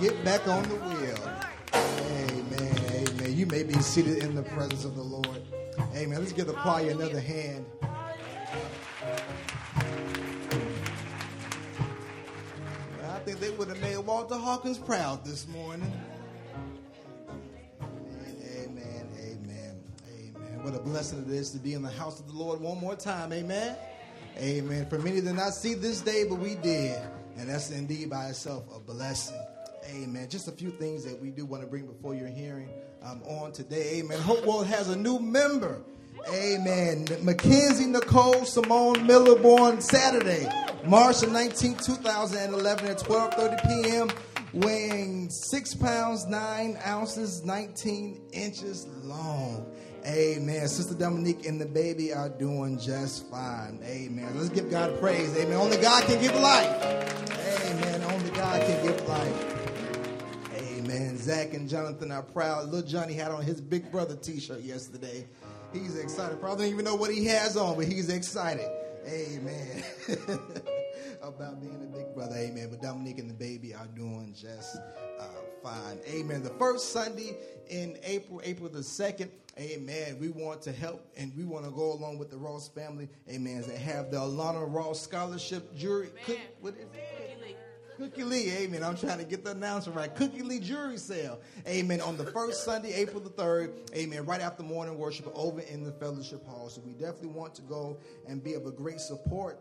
get back on the wheel. Amen. Amen. You may be seated in the presence of the Lord. Amen. Let's give the choir another hand. I think they would have made Walter Hawkins proud this morning. Amen. Amen. Amen. What a blessing it is to be in the house of the Lord one more time. Amen. Amen. For many did not see this day, but we did. And that's indeed by itself a blessing. Amen. Just a few things that we do want to bring before your hearing um, on today. Amen. Hope World has a new member. Amen. Mackenzie Nicole Simone Miller born Saturday, March 19, 2011 at 12:30 p.m. weighing 6 pounds 9 ounces 19 inches long. Amen. Sister Dominique and the baby are doing just fine. Amen. Let's give God praise. Amen. Only God can give life. Amen. Only God can give life. Amen. Zach and Jonathan are proud. Little Johnny had on his big brother t-shirt yesterday. He's excited. Probably don't even know what he has on, but he's excited. Amen. About being a big brother. Amen. But Dominique and the baby are doing just uh, fine. Amen. The first Sunday in April, April the 2nd, amen, we want to help and we want to go along with the Ross family, amen, they have the Alana Ross Scholarship Jury. What is it? Cookie Lee, amen. I'm trying to get the announcement right. Cookie Lee jury sale, amen, on the first Sunday, April the 3rd, amen, right after morning worship over in the fellowship hall. So we definitely want to go and be of a great support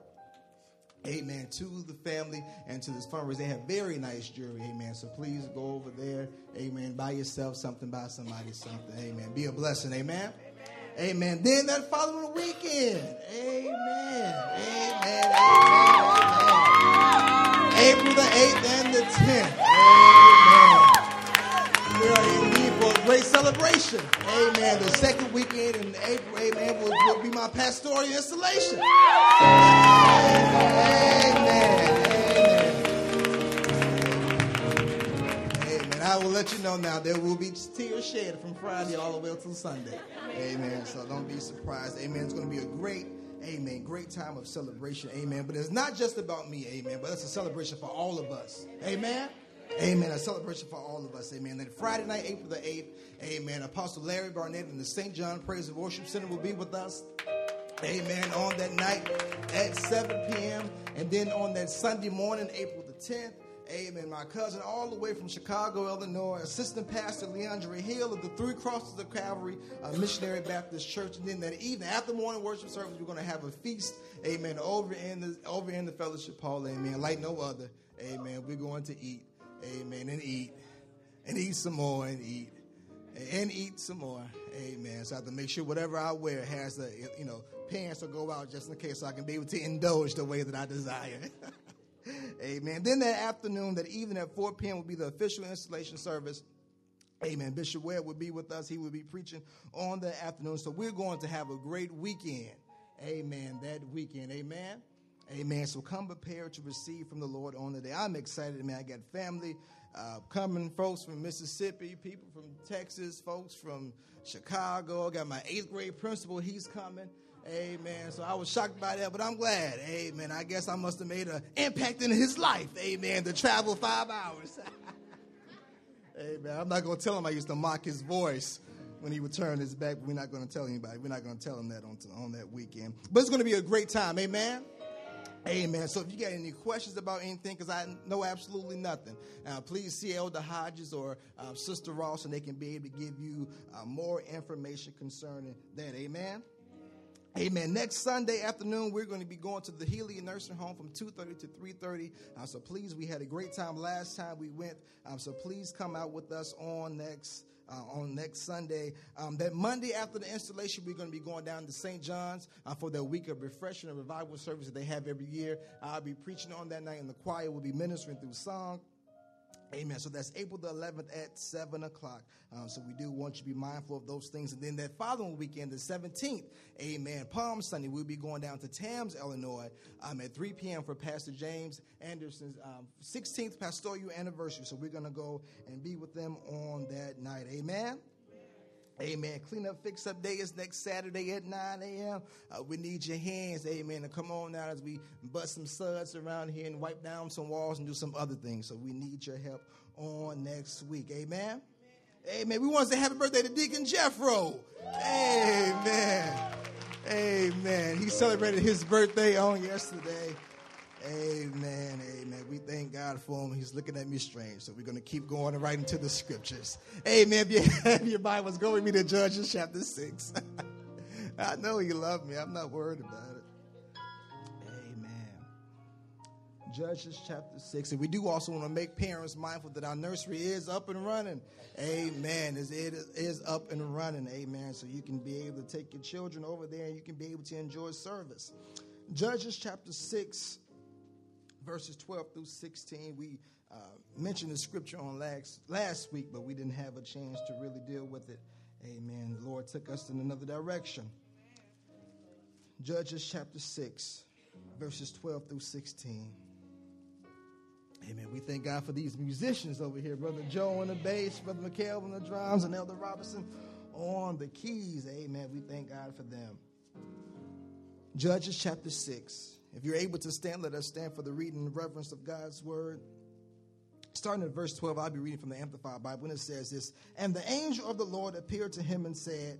amen, to the family and to this fundraiser. They have very nice jewelry, amen. So please go over there, amen. Buy yourself something, buy somebody something, amen. Be a blessing, amen. Amen. amen. Then that following weekend, amen, amen, amen, amen. April the 8th and the 10th. Amen. We are in need for a great celebration. Amen. The second weekend in April, amen, will, will be my pastoral installation. Amen. Amen. I will let you know now there will be tears shed from Friday all the way until Sunday. Amen. So don't be surprised. Amen. It's going to be a great Amen. Great time of celebration. Amen. But it's not just about me. Amen. But it's a celebration for all of us. Amen. Amen. A celebration for all of us. Amen. Then Friday night, April the 8th. Amen. Apostle Larry Barnett and the St. John Praise and Worship Center will be with us. Amen. On that night at 7 p.m. And then on that Sunday morning, April the 10th. Amen. My cousin, all the way from Chicago, Illinois, Assistant Pastor Leandre Hill of the Three Crosses of Calvary uh, Missionary Baptist Church. And then that evening, after morning worship service, we're going to have a feast. Amen. Over in the over in the fellowship hall. Amen. Like no other. Amen. We're going to eat. Amen. And eat. And eat some more and eat. And eat some more. Amen. So I have to make sure whatever I wear has the, you know, pants to go out just in case so I can be able to indulge the way that I desire. Amen. Then that afternoon, that evening at 4 p.m. will be the official installation service. Amen. Bishop Webb will be with us. He will be preaching on the afternoon. So we're going to have a great weekend. Amen. That weekend. Amen. Amen. So come prepared to receive from the Lord on the day. I'm excited, man. I got family uh, coming, folks from Mississippi, people from Texas, folks from Chicago. I got my eighth grade principal. He's coming. Amen. So I was shocked by that, but I'm glad. Amen. I guess I must have made an impact in his life. Amen. To travel five hours. Amen. I'm not going to tell him I used to mock his voice when he would turn his back. We're not going to tell anybody. We're not going to tell him that on, on that weekend. But it's going to be a great time. Amen. Amen. So if you got any questions about anything, because I know absolutely nothing, uh, please see Elder Hodges or uh, Sister Ross, and they can be able to give you uh, more information concerning that. Amen. Amen. Next Sunday afternoon, we're going to be going to the Healy Nursing Home from 2.30 to 3.30. Uh, so please, we had a great time last time we went. Um, so please come out with us on next uh, on next Sunday. Um, that Monday after the installation, we're going to be going down to St. John's uh, for their week of refreshing and revival service that they have every year. I'll be preaching on that night, and the choir will be ministering through song. Amen. So that's April the 11th at 7 o'clock. Um, so we do want you to be mindful of those things. And then that following weekend, the 17th, amen, Palm Sunday, we'll be going down to Tamms, Illinois um, at 3 p.m. for Pastor James Anderson's um, 16th pastoral anniversary. So we're going to go and be with them on that night. Amen. Amen. Clean up, fix up day is next Saturday at 9 a.m. Uh, we need your hands, amen, to come on out as we bust some suds around here and wipe down some walls and do some other things. So we need your help on next week. Amen. Amen. We want to say happy birthday to Deacon Jeffro. Amen. Amen. He celebrated his birthday on yesterday. Amen. Amen. We thank God for him. He's looking at me strange. So we're going to keep going and right into the scriptures. Amen. If you have your Bibles, go with me to Judges chapter 6. I know you love me. I'm not worried about it. Amen. Judges chapter 6. And we do also want to make parents mindful that our nursery is up and running. Amen. It is up and running. Amen. So you can be able to take your children over there and you can be able to enjoy service. Judges chapter 6 verses 12 through 16. We uh, mentioned the scripture on last, last week, but we didn't have a chance to really deal with it. Amen. The Lord took us in another direction. Judges chapter 6, verses 12 through 16. Amen. We thank God for these musicians over here. Brother Joe on the bass, Brother McHale on the drums, and Elder Robinson on the keys. Amen. We thank God for them. Judges chapter 6 if you're able to stand, let us stand for the reading and reverence of God's word. Starting at verse 12, I'll be reading from the Amplified Bible, and it says this And the angel of the Lord appeared to him and said,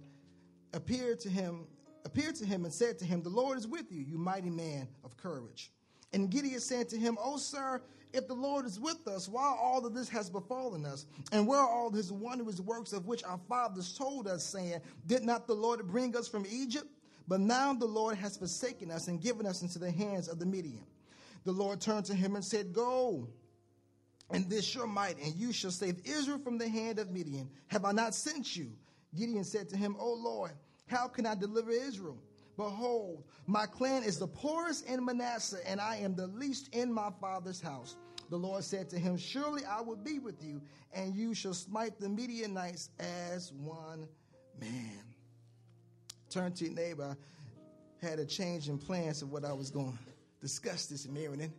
appeared to him, appeared to him and said to him, The Lord is with you, you mighty man of courage. And Gideon said to him, O sir, if the Lord is with us, why all of this has befallen us? And where are all his wondrous works of which our fathers told us, saying, Did not the Lord bring us from Egypt? But now the Lord has forsaken us and given us into the hands of the Midian. The Lord turned to him and said, Go, and this your might, and you shall save Israel from the hand of Midian. Have I not sent you? Gideon said to him, O Lord, how can I deliver Israel? Behold, my clan is the poorest in Manasseh, and I am the least in my father's house. The Lord said to him, Surely I will be with you, and you shall smite the Midianites as one man turn to your neighbor. I had a change in plans of what I was going to discuss this morning.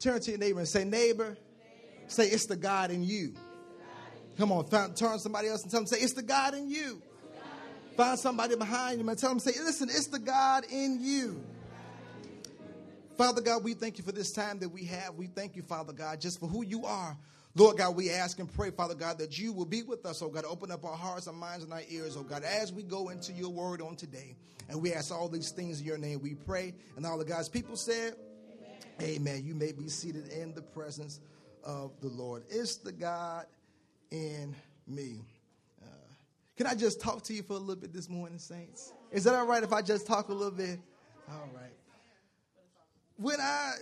Turn to your neighbor and say, neighbor, say, it's the God in you. Come on, find, turn somebody else and tell them, say, it's the God in you. Find somebody behind you and tell them, say, listen, it's the God in you. Father God, we thank you for this time that we have. We thank you, Father God, just for who you are. Lord God, we ask and pray, Father God, that you will be with us, oh God. Open up our hearts, our minds, and our ears, oh God, as we go into your word on today. And we ask all these things in your name. We pray. And all the God's people said, Amen. Amen. You may be seated in the presence of the Lord. It's the God in me. Uh, can I just talk to you for a little bit this morning, saints? Is that all right if I just talk a little bit? All right. When I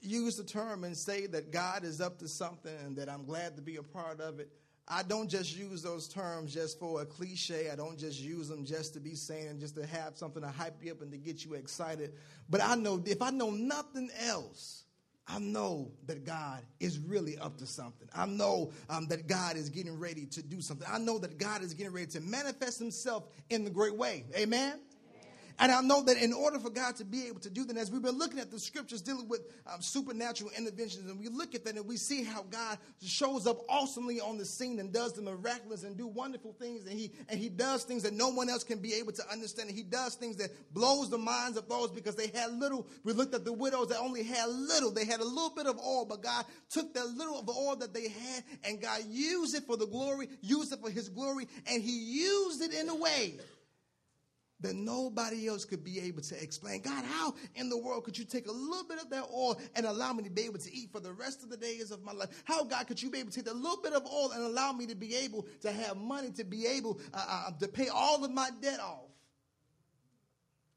use the term and say that God is up to something and that I'm glad to be a part of it, I don't just use those terms just for a cliche. I don't just use them just to be saying, just to have something to hype you up and to get you excited. But I know if I know nothing else, I know that God is really up to something. I know um, that God is getting ready to do something. I know that God is getting ready to manifest Himself in the great way. Amen. And I know that in order for God to be able to do that, as we've been looking at the scriptures dealing with um, supernatural interventions, and we look at that and we see how God shows up awesomely on the scene and does the miraculous and do wonderful things, and He and He does things that no one else can be able to understand. And He does things that blows the minds of those because they had little. We looked at the widows that only had little. They had a little bit of oil, but God took that little of oil that they had, and God used it for the glory, used it for His glory, and He used it in a way that nobody else could be able to explain. God, how in the world could you take a little bit of that oil and allow me to be able to eat for the rest of the days of my life? How, God, could you be able to take a little bit of oil and allow me to be able to have money to be able uh, uh, to pay all of my debt off?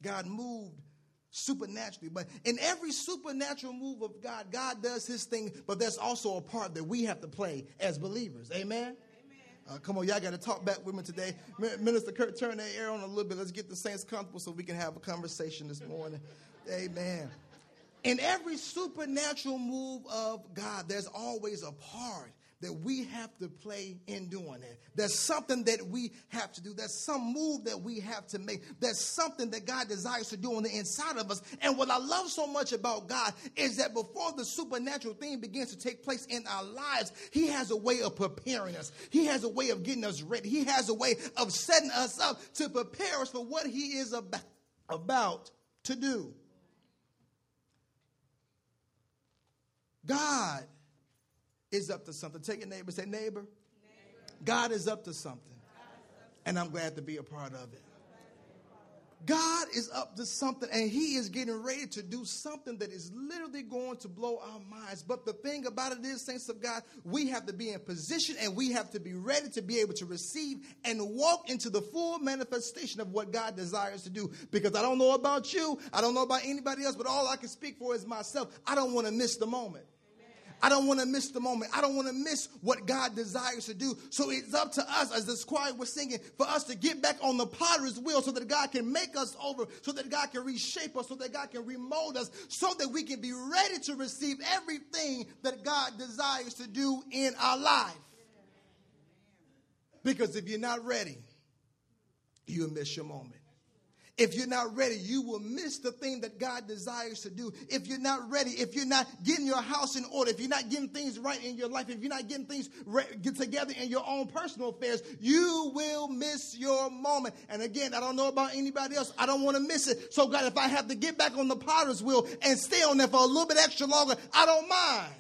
God moved supernaturally. But in every supernatural move of God, God does his thing, but there's also a part that we have to play as believers. Amen? Uh, come on, y'all got to talk back with me today. Minister Kurt, turn that air on a little bit. Let's get the saints comfortable so we can have a conversation this morning. Amen. In every supernatural move of God, there's always a part that we have to play in doing it. There's something that we have to do. There's some move that we have to make. There's something that God desires to do on the inside of us. And what I love so much about God is that before the supernatural thing begins to take place in our lives, He has a way of preparing us. He has a way of getting us ready. He has a way of setting us up to prepare us for what He is about, to do. God is up to something. Take your neighbor, say, neighbor, neighbor. God is up to something. And I'm glad to be a part of it. God is up to something and he is getting ready to do something that is literally going to blow our minds. But the thing about it is, saints of God, we have to be in position and we have to be ready to be able to receive and walk into the full manifestation of what God desires to do. Because I don't know about you, I don't know about anybody else, but all I can speak for is myself. I don't want to miss the moment. I don't want to miss the moment. I don't want to miss what God desires to do. So it's up to us, as this choir was singing, for us to get back on the potter's wheel so that God can make us over, so that God can reshape us, so that God can remold us, so that we can be ready to receive everything that God desires to do in our life. Because if you're not ready, you'll miss your moment. If you're not ready, you will miss the thing that God desires to do. If you're not ready, if you're not getting your house in order, if you're not getting things right in your life, if you're not getting things re- get together in your own personal affairs, you will miss your moment. And again, I don't know about anybody else. I don't want to miss it. So God, if I have to get back on the potter's wheel and stay on there for a little bit extra longer, I don't mind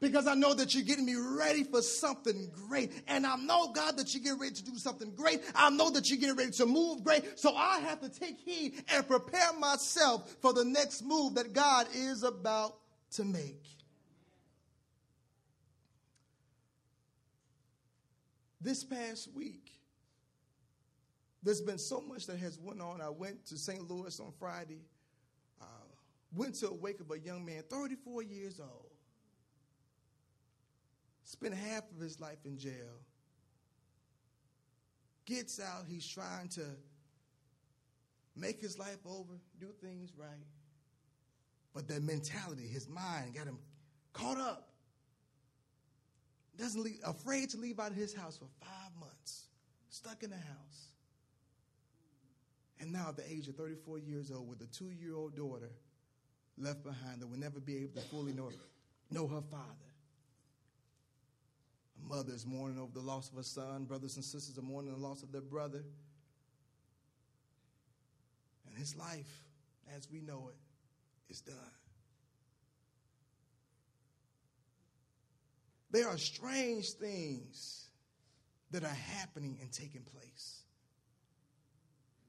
because I know that you're getting me ready for something great. And I know, God, that you're getting ready to do something great. I know that you're getting ready to move great. So I have to take heed and prepare myself for the next move that God is about to make. This past week, there's been so much that has went on. I went to St. Louis on Friday. Uh, went to a wake of a young man, 34 years old spent half of his life in jail, gets out, he's trying to make his life over, do things right. But that mentality, his mind got him caught up. Doesn't leave, afraid to leave out of his house for five months, stuck in the house. And now, at the age of 34 years old, with a two year old daughter left behind that will never be able to fully know, know her father. A mother is mourning over the loss of a son. Brothers and sisters are mourning the loss of their brother. And his life, as we know it, is done. There are strange things that are happening and taking place.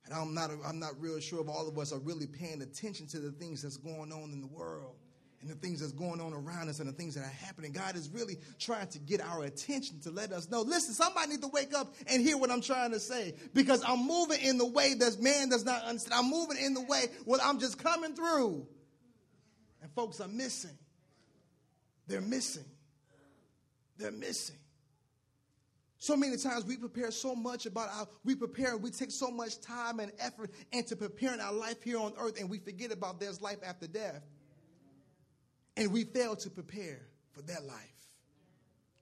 And I'm not, I'm not real sure if all of us are really paying attention to the things that's going on in the world and the things that's going on around us and the things that are happening. God is really trying to get our attention to let us know. Listen, somebody need to wake up and hear what I'm trying to say because I'm moving in the way that man does not understand. I'm moving in the way where I'm just coming through. And folks are missing. They're missing. They're missing. So many times we prepare so much about our, we prepare, we take so much time and effort into preparing our life here on earth, and we forget about there's life after death. And we fail to prepare for that life.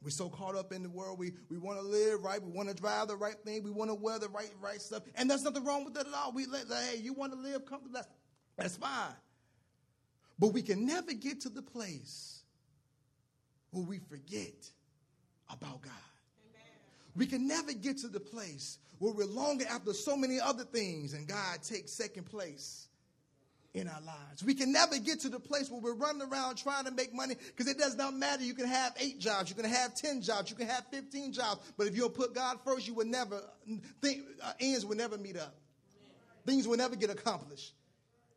We're so caught up in the world. We, we want to live right. We want to drive the right thing. We want to wear the right right stuff. And there's nothing wrong with that at all. We let, hey, you want to live comfortable? That's, that's fine. But we can never get to the place where we forget about God. We can never get to the place where we're longing after so many other things and God takes second place in our lives. We can never get to the place where we're running around trying to make money because it does not matter. You can have eight jobs, you can have 10 jobs, you can have 15 jobs, but if you don't put God first, you will never, think, uh, ends will never meet up. Things will never get accomplished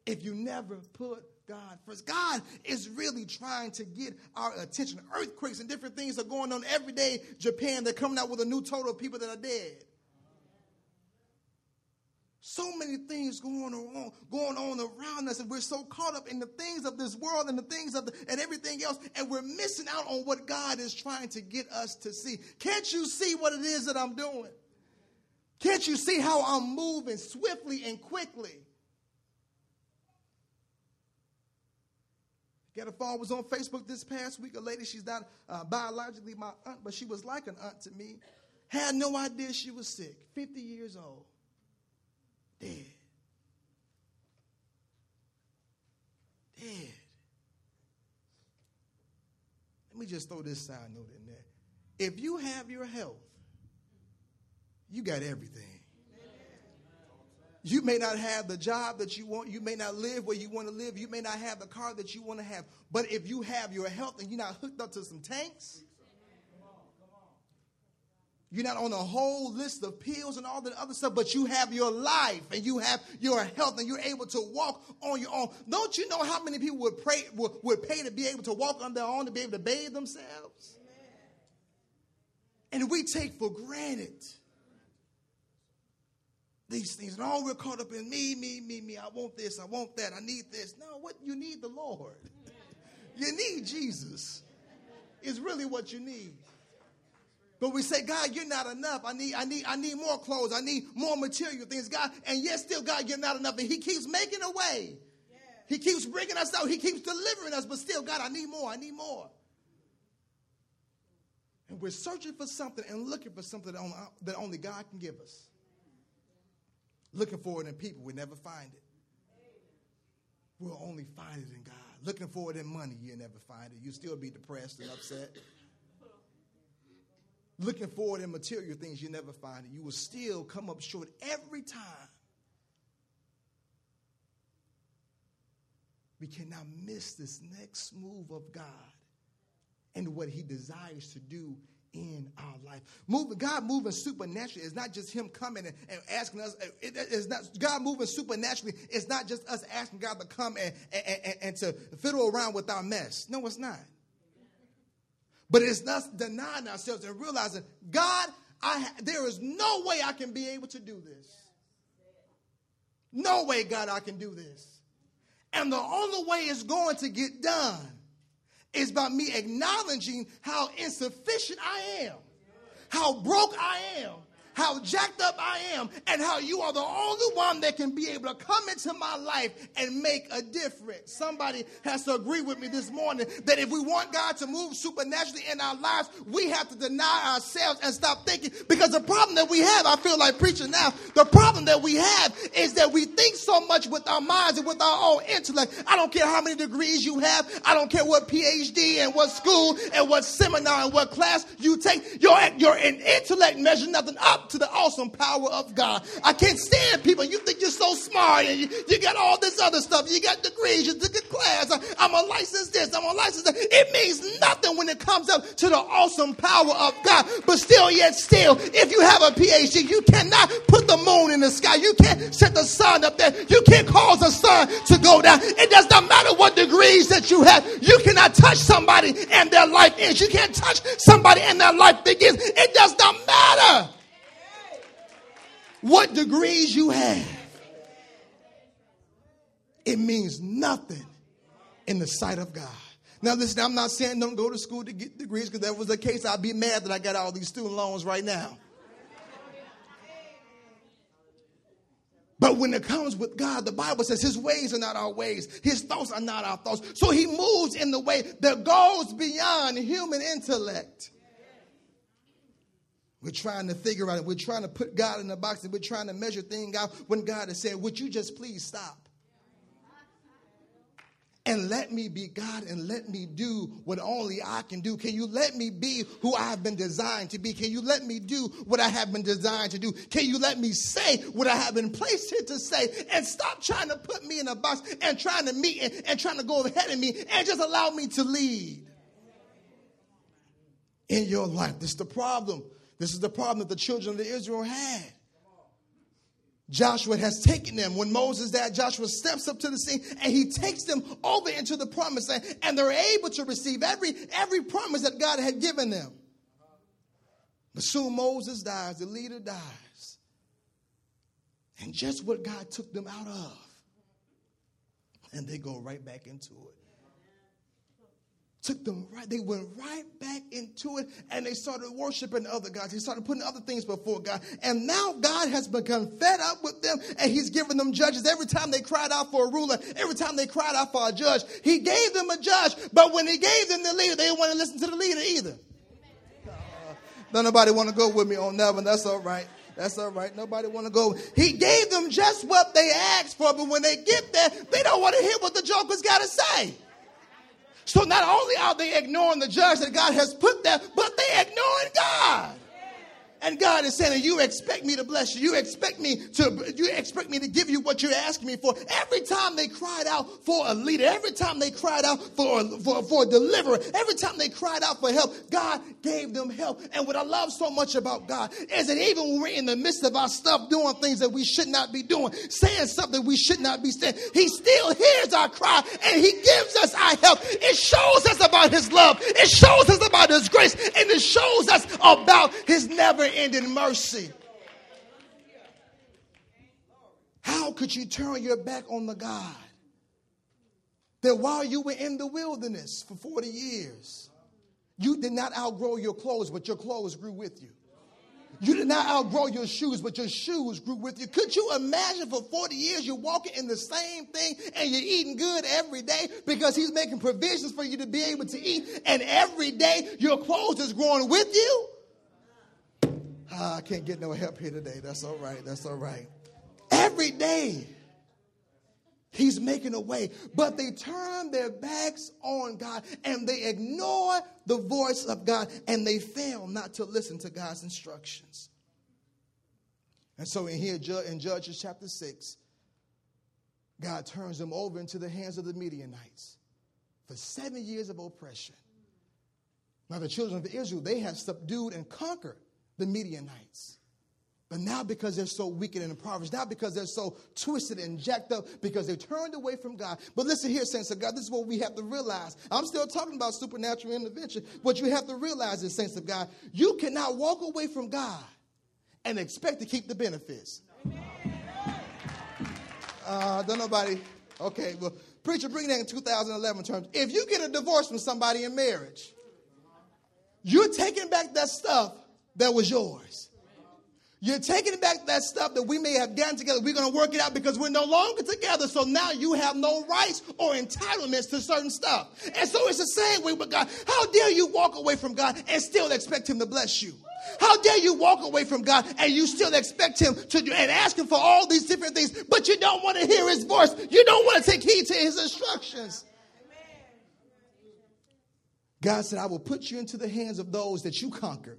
if you never put God first. God is really trying to get our attention. Earthquakes and different things are going on every day. Japan, they're coming out with a new total of people that are dead. So many things going on, going on around us, and we're so caught up in the things of this world and the things of the, and everything else, and we're missing out on what God is trying to get us to see. Can't you see what it is that I'm doing? Can't you see how I'm moving swiftly and quickly? Get a phone was on Facebook this past week. A lady, she's not uh, biologically my aunt, but she was like an aunt to me. Had no idea she was sick. 50 years old. Dead. Dead. Let me just throw this side note in there. If you have your health, you got everything. You may not have the job that you want. You may not live where you want to live. You may not have the car that you want to have. But if you have your health and you're not hooked up to some tanks, you're not on a whole list of pills and all that other stuff, but you have your life and you have your health and you're able to walk on your own. Don't you know how many people would pray would, would pay to be able to walk on their own to be able to bathe themselves? And we take for granted these things. And all we're caught up in me, me, me, me. I want this, I want that, I need this. No, what you need the Lord. You need Jesus. Is really what you need. But we say, God, you're not enough. I need, I need, I need more clothes. I need more material things. God, and yet still, God, you're not enough. And He keeps making a way. He keeps bringing us out. He keeps delivering us. But still, God, I need more. I need more. And we're searching for something and looking for something that only God can give us looking for it in people, we never find it. We'll only find it in God. Looking for it in money, you'll never find it. You'll still be depressed and upset. Looking for it in material things, you never find it. You will still come up short every time. We cannot miss this next move of God and what He desires to do in our life. Moving, God moving supernaturally is not just Him coming and, and asking us. It, it's not God moving supernaturally. It's not just us asking God to come and, and, and, and to fiddle around with our mess. No, it's not. But it's us denying ourselves and realizing, God, I there is no way I can be able to do this. No way, God, I can do this. And the only way it's going to get done is by me acknowledging how insufficient I am, how broke I am, how jacked up I am, and how you are the only one that can be able to come into my life and make a difference. Somebody has to agree with me this morning that if we want God to move supernaturally in our lives, we have to deny ourselves and stop thinking. Because the problem that we have, I feel like preaching now, the problem that we have is that we think so much with our minds and with our own intellect. I don't care how many degrees you have, I don't care what PhD and what school and what seminar and what class you take. Your, your intellect measures nothing up to the awesome power of God. I can't stand people. You think you're so smart and you, you got all this other stuff. You got degrees, you took a class. I, am a licensed this, I'm a licensed that. It means nothing when it comes up to the awesome power of God. But still, yet still, if you have a PhD, you cannot put the moon in the sky. You can't set the sun up there. You can't cause the sun to go down. It does not matter what degrees that you have. You cannot touch somebody and their life ends. You can't touch somebody and their life begins. It does not matter what degrees you have. It means nothing in the sight of God. Now, listen, I'm not saying don't go to school to get degrees because that was the case. I'd be mad that I got all these student loans right now. But when it comes with God, the Bible says his ways are not our ways, his thoughts are not our thoughts. So he moves in the way that goes beyond human intellect. We're trying to figure out, it. we're trying to put God in the box and we're trying to measure things out when God has said, Would you just please stop? And let me be God and let me do what only I can do. Can you let me be who I have been designed to be? Can you let me do what I have been designed to do? Can you let me say what I have been placed here to say? And stop trying to put me in a box and trying to meet and, and trying to go ahead of me and just allow me to lead in your life. This is the problem this is the problem that the children of Israel had. Joshua has taken them. When Moses died, Joshua steps up to the scene and he takes them over into the promised land, and they're able to receive every, every promise that God had given them. But soon Moses dies, the leader dies. And just what God took them out of, and they go right back into it. Took them right, they went right back into it and they started worshiping other gods. They started putting other things before God. And now God has become fed up with them and he's given them judges. Every time they cried out for a ruler, every time they cried out for a judge, he gave them a judge. But when he gave them the leader, they didn't want to listen to the leader either. Uh, don't nobody want to go with me on that one. That's all right. That's all right. Nobody want to go. He gave them just what they asked for, but when they get there, they don't want to hear what the joker's got to say. So not only are they ignoring the judge that God has put there, but they ignoring God. And God is saying, you expect me to bless you. You expect me to, you expect me to give you what you're asking me for. Every time they cried out for a leader, every time they cried out for, for, for a deliverer, every time they cried out for help, God gave them help. And what I love so much about God is that even when we're in the midst of our stuff, doing things that we should not be doing, saying something we should not be saying, He still hears our cry and He gives us our help. It shows us about His love. It shows us about His grace. And it shows us about His never ending mercy. How could you turn your back on the God that while you were in the wilderness for 40 years, you did not outgrow your clothes, but your clothes grew with you? You did not outgrow your shoes, but your shoes grew with you. Could you imagine for 40 years you're walking in the same thing and you're eating good every day because he's making provisions for you to be able to eat, and every day your clothes is growing with you? Ah, I can't get no help here today. That's all right. That's all right. Every day, He's making a way. But they turn their backs on God and they ignore the voice of God and they fail not to listen to God's instructions. And so in here, in Judges chapter 6, God turns them over into the hands of the Midianites for seven years of oppression. Now, the children of Israel, they have subdued and conquered the Midianites. But now, because they're so wicked and impoverished, now because they're so twisted and jacked up, because they turned away from God. But listen here, saints of God, this is what we have to realize. I'm still talking about supernatural intervention. What you have to realize is, saints of God, you cannot walk away from God and expect to keep the benefits. Uh, don't nobody. Okay, well, preacher, bring that in 2011 terms. If you get a divorce from somebody in marriage, you're taking back that stuff that was yours. You're taking back that stuff that we may have gotten together. We're going to work it out because we're no longer together. So now you have no rights or entitlements to certain stuff. And so it's the same way with God. How dare you walk away from God and still expect Him to bless you? How dare you walk away from God and you still expect Him to and ask Him for all these different things, but you don't want to hear His voice. You don't want to take heed to His instructions. God said, I will put you into the hands of those that you conquered.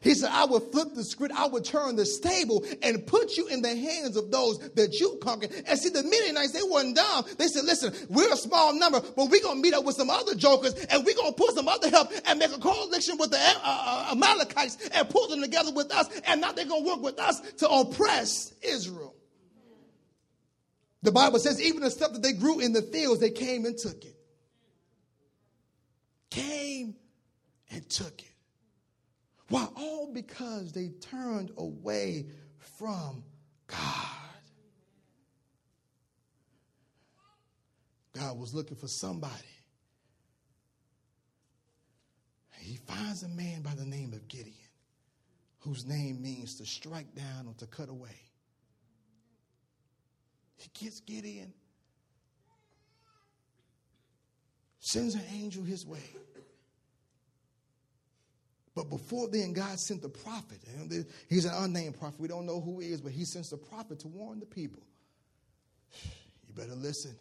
He said, I will flip the script, I will turn the stable and put you in the hands of those that you conquered. And see, the Midianites, they weren't dumb. They said, listen, we're a small number, but we're going to meet up with some other jokers and we're going to pull some other help and make a coalition with the uh, uh, Amalekites and pull them together with us. And now they're going to work with us to oppress Israel. The Bible says, even the stuff that they grew in the fields, they came and took it. Came and took it. Why? All because they turned away from God. God was looking for somebody. He finds a man by the name of Gideon, whose name means to strike down or to cut away. He gets Gideon, sends an angel his way. But before then, God sent the prophet. He's an unnamed prophet. We don't know who he is, but he sends the prophet to warn the people. You better listen.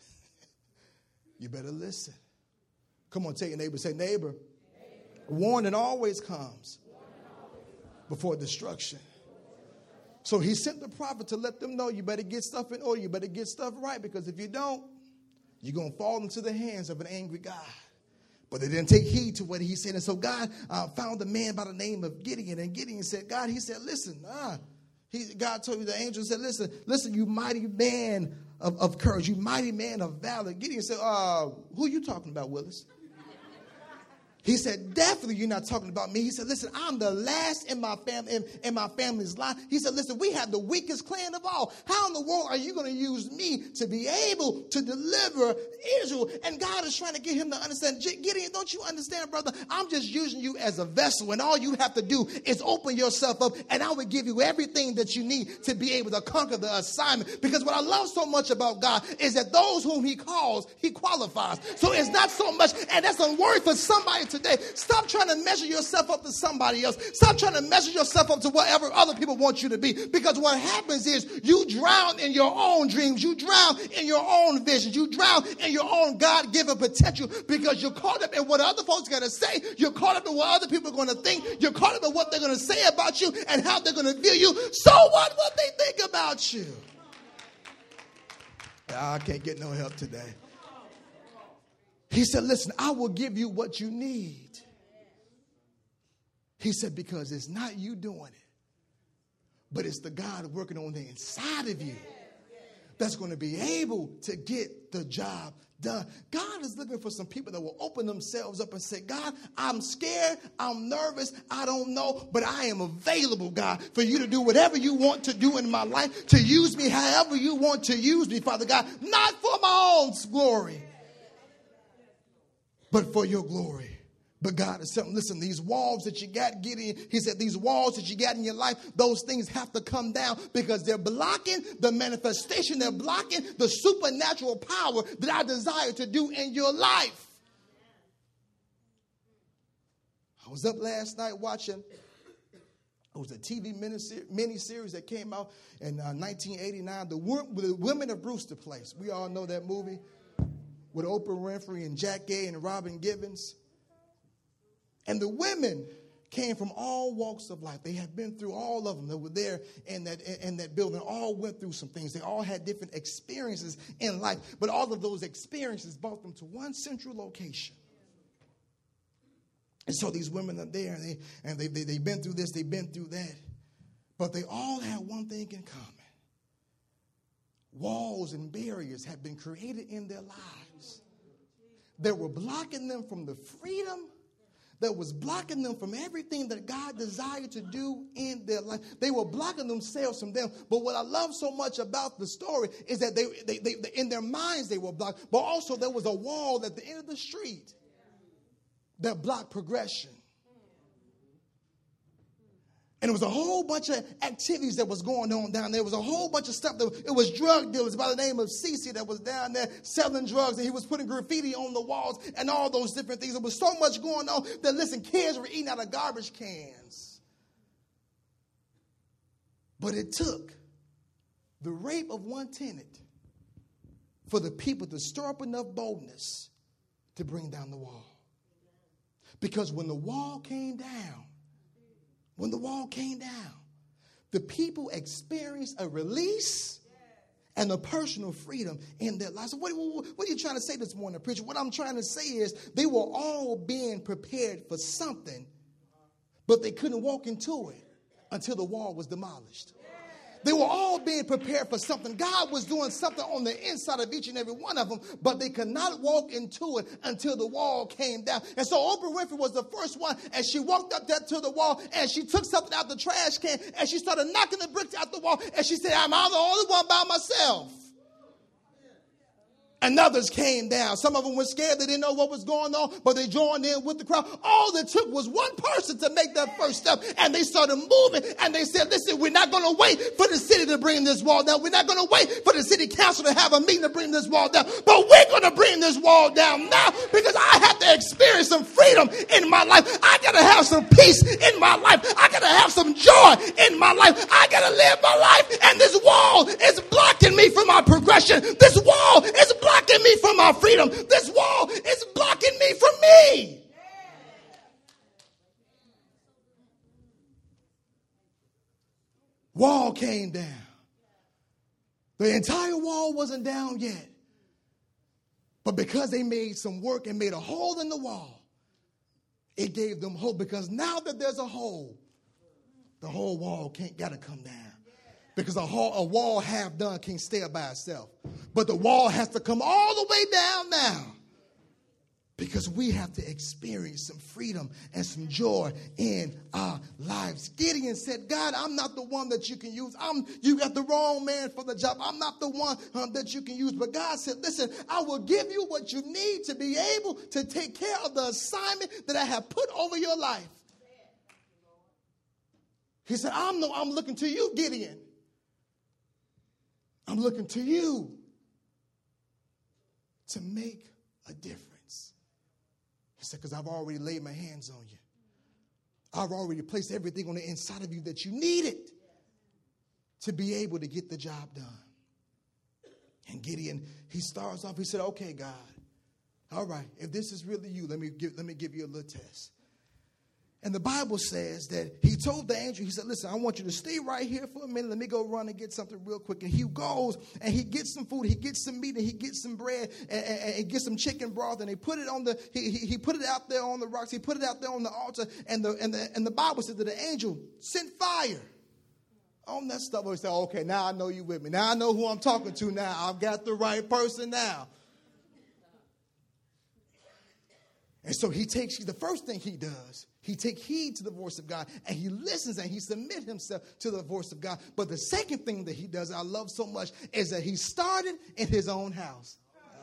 you better listen. Come on, tell your neighbor. Say, neighbor, neighbor. warning always comes before destruction. So he sent the prophet to let them know you better get stuff in order. You better get stuff right because if you don't, you're going to fall into the hands of an angry God. But they didn't take heed to what he said. And so God uh, found a man by the name of Gideon. And Gideon said, God, he said, listen, ah. He, God told me, the angel said, listen, listen, you mighty man of, of courage, you mighty man of valor. Gideon said, uh, who are you talking about, Willis? He said, definitely you're not talking about me. He said, listen, I'm the last in my family in, in, my family's line. He said, listen, we have the weakest clan of all. How in the world are you going to use me to be able to deliver Israel? And God is trying to get him to understand. Gideon, don't you understand, brother? I'm just using you as a vessel, and all you have to do is open yourself up, and I will give you everything that you need to be able to conquer the assignment. Because what I love so much about God is that those whom He calls, He qualifies. So it's not so much, and that's a word for somebody to today. Stop trying to measure yourself up to somebody else. Stop trying to measure yourself up to whatever other people want you to be. Because what happens is you drown in your own dreams. You drown in your own visions. You drown in your own God given potential because you're caught up in what other folks are going to say. You're caught up in what other people are going to think. You're caught up in what they're going to say about you and how they're going to view you. So what what they think about you? Ah, I can't get no help today. He said, Listen, I will give you what you need. He said, Because it's not you doing it, but it's the God working on the inside of you that's going to be able to get the job done. God is looking for some people that will open themselves up and say, God, I'm scared, I'm nervous, I don't know, but I am available, God, for you to do whatever you want to do in my life, to use me however you want to use me, Father God, not for my own glory, but for your glory. But God is saying, listen, these walls that you got getting, he said, these walls that you got in your life, those things have to come down because they're blocking the manifestation, they're blocking the supernatural power that I desire to do in your life. I was up last night watching, it was a TV mini series that came out in uh, 1989, the, the Women of Brewster Place. We all know that movie with Oprah Winfrey and Jackée and Robin Givens. And the women came from all walks of life. They had been through all of them that were there in that, in that building, all went through some things. They all had different experiences in life, but all of those experiences brought them to one central location. And so these women are there, and, they, and they, they, they've been through this, they've been through that. But they all had one thing in common walls and barriers had been created in their lives that were blocking them from the freedom that was blocking them from everything that God desired to do in their life. They were blocking themselves from them. But what I love so much about the story is that they, they, they, in their minds they were blocked, but also there was a wall at the end of the street that blocked progression. And it was a whole bunch of activities that was going on down there. It was a whole bunch of stuff. That, it was drug dealers by the name of C.C. that was down there selling drugs, and he was putting graffiti on the walls and all those different things. There was so much going on that, listen, kids were eating out of garbage cans. But it took the rape of one tenant for the people to stir up enough boldness to bring down the wall. Because when the wall came down, when the wall came down, the people experienced a release and a personal freedom in their lives. What, what, what, are you trying to say this morning, preacher? What I'm trying to say is they were all being prepared for something, but they couldn't walk into it until the wall was demolished. They were all being prepared for something. God was doing something on the inside of each and every one of them, but they could not walk into it until the wall came down. And so Oprah Winfrey was the first one, and she walked up there to the wall, and she took something out the trash can, and she started knocking the bricks out the wall, and she said, I'm, the only one by myself and others came down. Some of them were scared. They didn't know what was going on, but they joined in with the crowd. All it took was one person to make that first step, and they started moving. And they said, Listen, we're not going to wait for the city to bring this wall down. We're not going to wait for the city council to have a meeting to bring this wall down. But we're going to bring this wall down now because I have to experience some freedom in my life. I got to have some peace in my life. I got to have some joy in my life. I got to live my life. And this wall is blocking me from my progression. This wall is blocking blocking me from my freedom. This wall is blocking me from me. Wall came down. The entire wall wasn't down yet. But because they made some work and made a hole in the wall, it gave them hope because now that there's a hole, the whole wall can't gotta come down because a, a wall half done can't stay by itself. But the wall has to come all the way down now because we have to experience some freedom and some joy in our lives. Gideon said, God, I'm not the one that you can use. I'm you got the wrong man for the job. I'm not the one um, that you can use. But God said, listen, I will give you what you need to be able to take care of the assignment that I have put over your life. He said, I'm no, I'm looking to you, Gideon. I'm looking to you to make a difference. He said, Because I've already laid my hands on you. I've already placed everything on the inside of you that you needed to be able to get the job done. And Gideon, he starts off, he said, Okay, God, all right, if this is really you, let me give, let me give you a little test. And the Bible says that he told the angel, he said, Listen, I want you to stay right here for a minute. Let me go run and get something real quick. And he goes and he gets some food, he gets some meat, and he gets some bread and, and, and gets some chicken broth. And he put it on the, he, he, he, put it out there on the rocks, he put it out there on the altar. And the, and the, and the Bible said that the angel sent fire on that stuff. He said, Okay, now I know you with me. Now I know who I'm talking to now. I've got the right person now. And so he takes the first thing he does, he take heed to the voice of God and he listens and he submit himself to the voice of God. But the second thing that he does, I love so much, is that he started in his own house.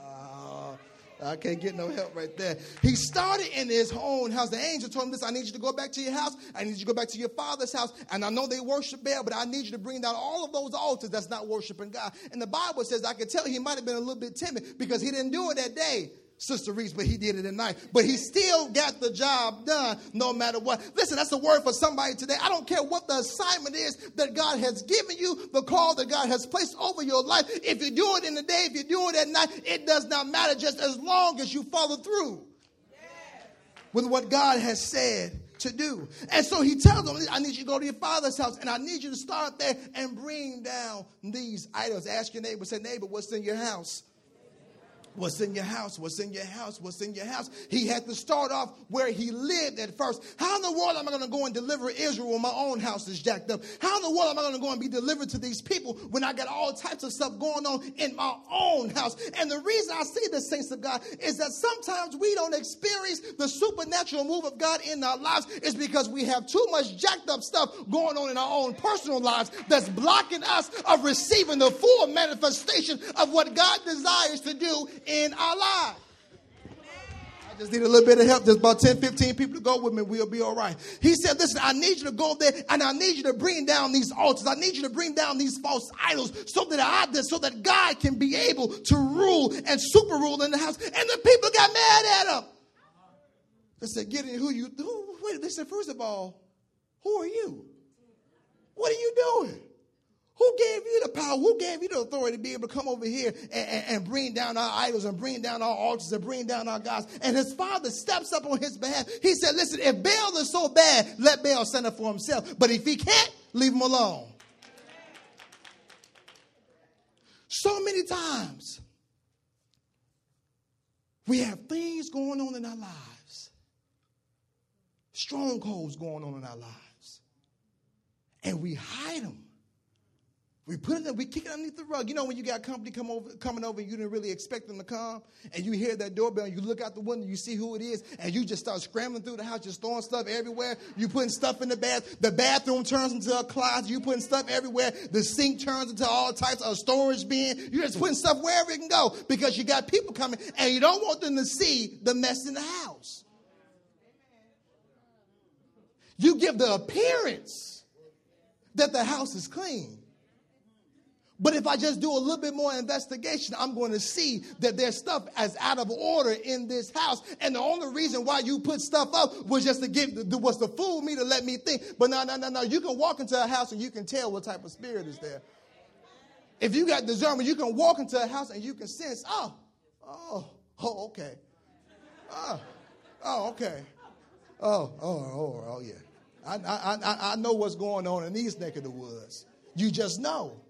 Uh, I can't get no help right there. He started in his own house. The angel told him this I need you to go back to your house. I need you to go back to your father's house. And I know they worship Baal, but I need you to bring down all of those altars that's not worshiping God. And the Bible says I could tell he might have been a little bit timid because he didn't do it that day. Sister Reese, but he did it at night. But he still got the job done no matter what. Listen, that's a word for somebody today. I don't care what the assignment is that God has given you, the call that God has placed over your life. If you do it in the day, if you do it at night, it does not matter just as long as you follow through with what God has said to do. And so he tells them, I need you to go to your father's house and I need you to start there and bring down these idols. Ask your neighbor, say, neighbor, what's in your house? What's in your house? What's in your house? What's in your house? He had to start off where he lived at first. How in the world am I going to go and deliver Israel when my own house is jacked up? How in the world am I going to go and be delivered to these people when I got all types of stuff going on in my own house? And the reason I see the saints of God is that sometimes we don't experience the supernatural move of God in our lives is because we have too much jacked up stuff going on in our own personal lives that's blocking us of receiving the full manifestation of what God desires to do in our lives. I just need a little bit of help. Just about 10, 15 people to go with me. We'll be all right. He said, Listen, I need you to go there and I need you to bring down these altars. I need you to bring down these false idols so that I so that God can be able to rule and super rule in the house. And the people got mad at him. They said, Get in who you who, wait, they said, first of all, who are you? What are you doing? Who gave you the power? Who gave you the authority to be able to come over here and, and, and, bring down our idols and bring down our altars and bring down our gods? And his father steps up on his behalf. He said, Listen, if Baal is so bad, let Baal send it for himself. But if he can't, leave him alone. So many times we have things going on in our lives, strongholds going on in our lives, and we hide them we put it, we kick it underneath the rug. You know when you got company come over, coming over, you didn't really expect them to come, and you hear that doorbell, and you look out the window, you see who it is, and you just start scrambling through the house, just throwing stuff everywhere. You putting stuff in the bath. The bathroom turns into a closet. You putting stuff everywhere. The sink turns into all types of storage bin. You're just putting stuff wherever it can go because you got people coming, and you don't want them to see the mess in the house. You give the appearance that the house is clean but if I just do a little bit more investigation, I'm going to see that there's stuff as out of order in this house. And the only reason why you put stuff up was just to give, was to fool me to let me think. But no, no, no, no. You can walk into a house and you can tell what type of spirit is there. If you got discernment, you can walk into a house and you can sense, oh, oh, oh, okay. Oh, oh, okay. Oh, oh, oh, oh, yeah. I, I, I, I know what's going on in these neck of the woods. You just know.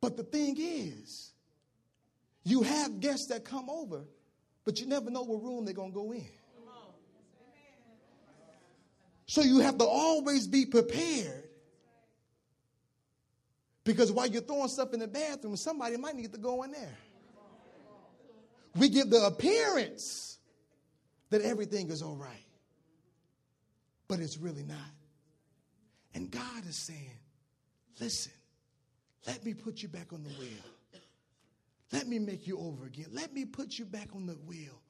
But the thing is, you have guests that come over, but you never know what room they're going to go in. So you have to always be prepared. Because while you're throwing stuff in the bathroom, somebody might need to go in there. We give the appearance that everything is all right, but it's really not. And God is saying, listen, let me put you back on the wheel. Let me make you over again. Let me put you back on the wheel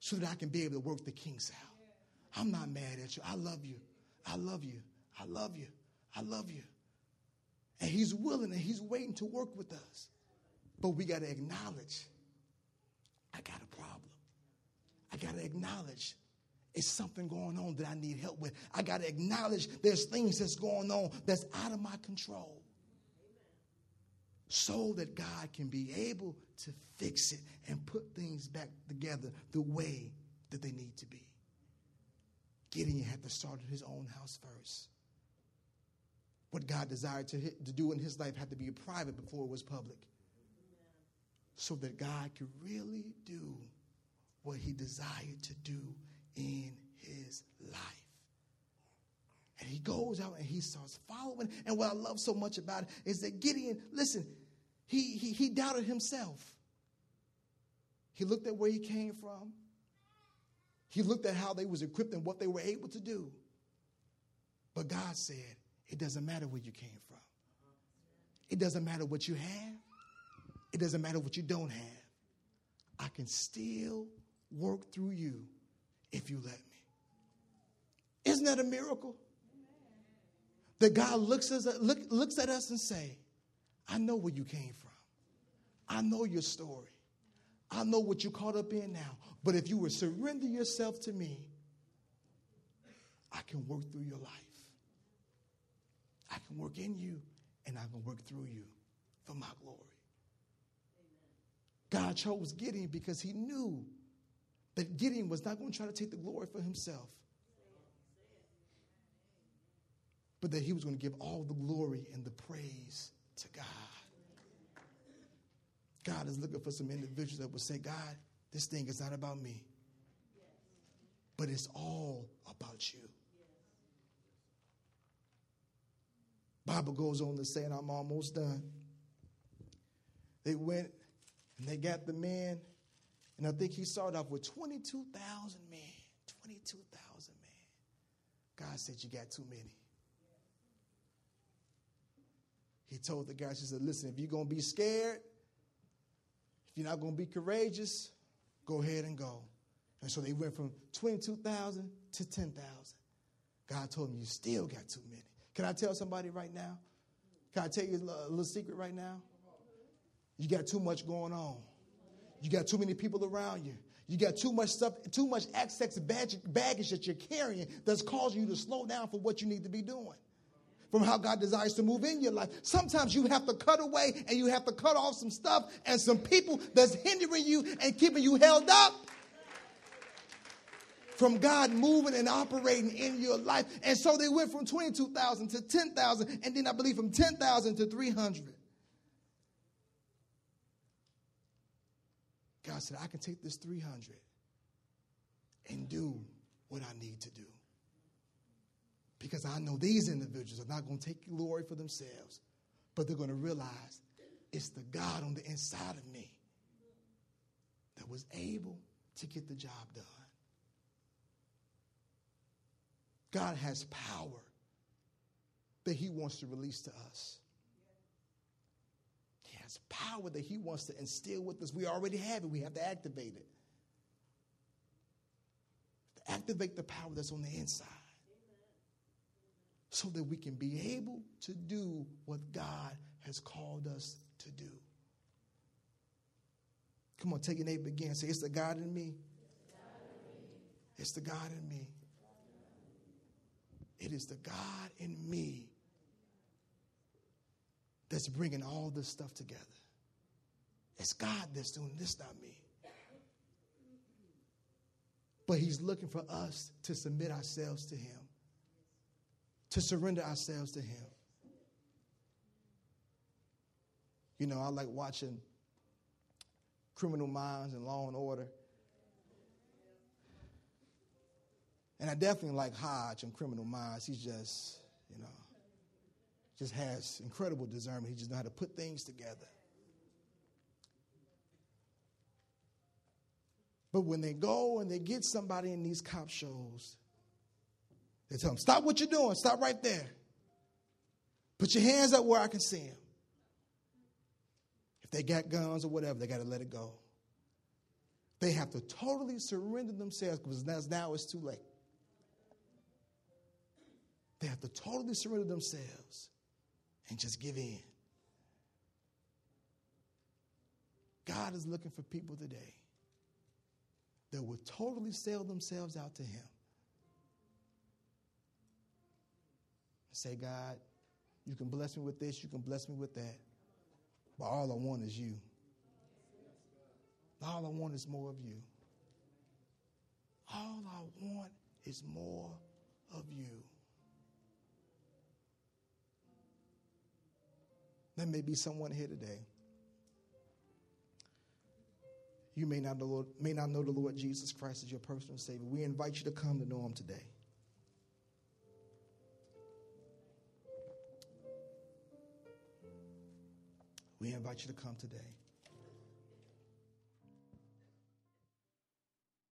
so that I can be able to work the kinks out. I'm not mad at you. I love you. I love you. I love you. I love you. And he's willing and he's waiting to work with us. But we got to acknowledge I got a problem. I got to acknowledge it's something going on that I need help with. I got to acknowledge there's things that's going on that's out of my control. So that God can be able to fix it and put things back together the way that they need to be. Gideon had to start at his own house first. What God desired to, to do in his life had to be private before it was public so that God could really do what he desired to do in his life. And he goes out and he starts following. And what I love so much about it is that Gideon, listen, he, he, he doubted himself. He looked at where he came from. He looked at how they was equipped and what they were able to do. But God said, it doesn't matter where you came from. It doesn't matter what you have. It doesn't matter what you don't have. I can still work through you if you let me. Isn't that a miracle? That God looks, at, look, looks at us and say, I know where you came from. I know your story. I know what you're caught up in now. But if you would surrender yourself to me, I can work through your life. I can work in you and I can work through you for my glory. God chose Gideon because he knew that Gideon was not going to try to take the glory for himself, but that he was going to give all the glory and the praise to God. God is looking for some individuals that will say, God, this thing is not about me, but it's all about you. Bible goes on to say, and I'm almost done. They went and they got the men, and I think he started off with 22,000 men. 22,000 men. God said, You got too many. He told the guys, He said, Listen, if you're going to be scared, if you're not going to be courageous, go ahead and go. And so they went from 22,000 to 10,000. God told him, You still got too many. Can I tell somebody right now? Can I tell you a little secret right now? You got too much going on. You got too many people around you. You got too much stuff, too much excess baggage that you're carrying that's causing you to slow down for what you need to be doing. From how God desires to move in your life. Sometimes you have to cut away and you have to cut off some stuff and some people that's hindering you and keeping you held up from God moving and operating in your life. And so they went from 22,000 to 10,000, and then I believe from 10,000 to 300. God said, I can take this 300 and do what I need to do. Because I know these individuals are not going to take glory for themselves, but they're going to realize it's the God on the inside of me that was able to get the job done. God has power that He wants to release to us He has power that He wants to instill with us. We already have it, we have to activate it. Activate the power that's on the inside so that we can be able to do what God has called us to do. Come on, take your neighbor again. Say, It's the God in me. It's the God in me. It is the God in me that's bringing all this stuff together. It's God that's doing this, not me. But He's looking for us to submit ourselves to Him, to surrender ourselves to Him. You know, I like watching Criminal Minds and Law and Order. And I definitely like Hotch and Criminal Minds. He's just, you know, just has incredible discernment. He just knows how to put things together. But when they go and they get somebody in these cop shows, tell them, Stop what you're doing, stop right there. Put your hands up where I can see them. If they got guns or whatever, they got to let it go. They have to totally surrender themselves because now it's too late. They have to totally surrender themselves and just give in. God is looking for people today that will totally sell themselves out to Him. Say, God, you can bless me with this, you can bless me with that, but all I want is you. All I want is more of you. All I want is more of you. There may be someone here today. You may not, know, may not know the Lord Jesus Christ as your personal Savior. We invite you to come to know Him today. We invite you to come today.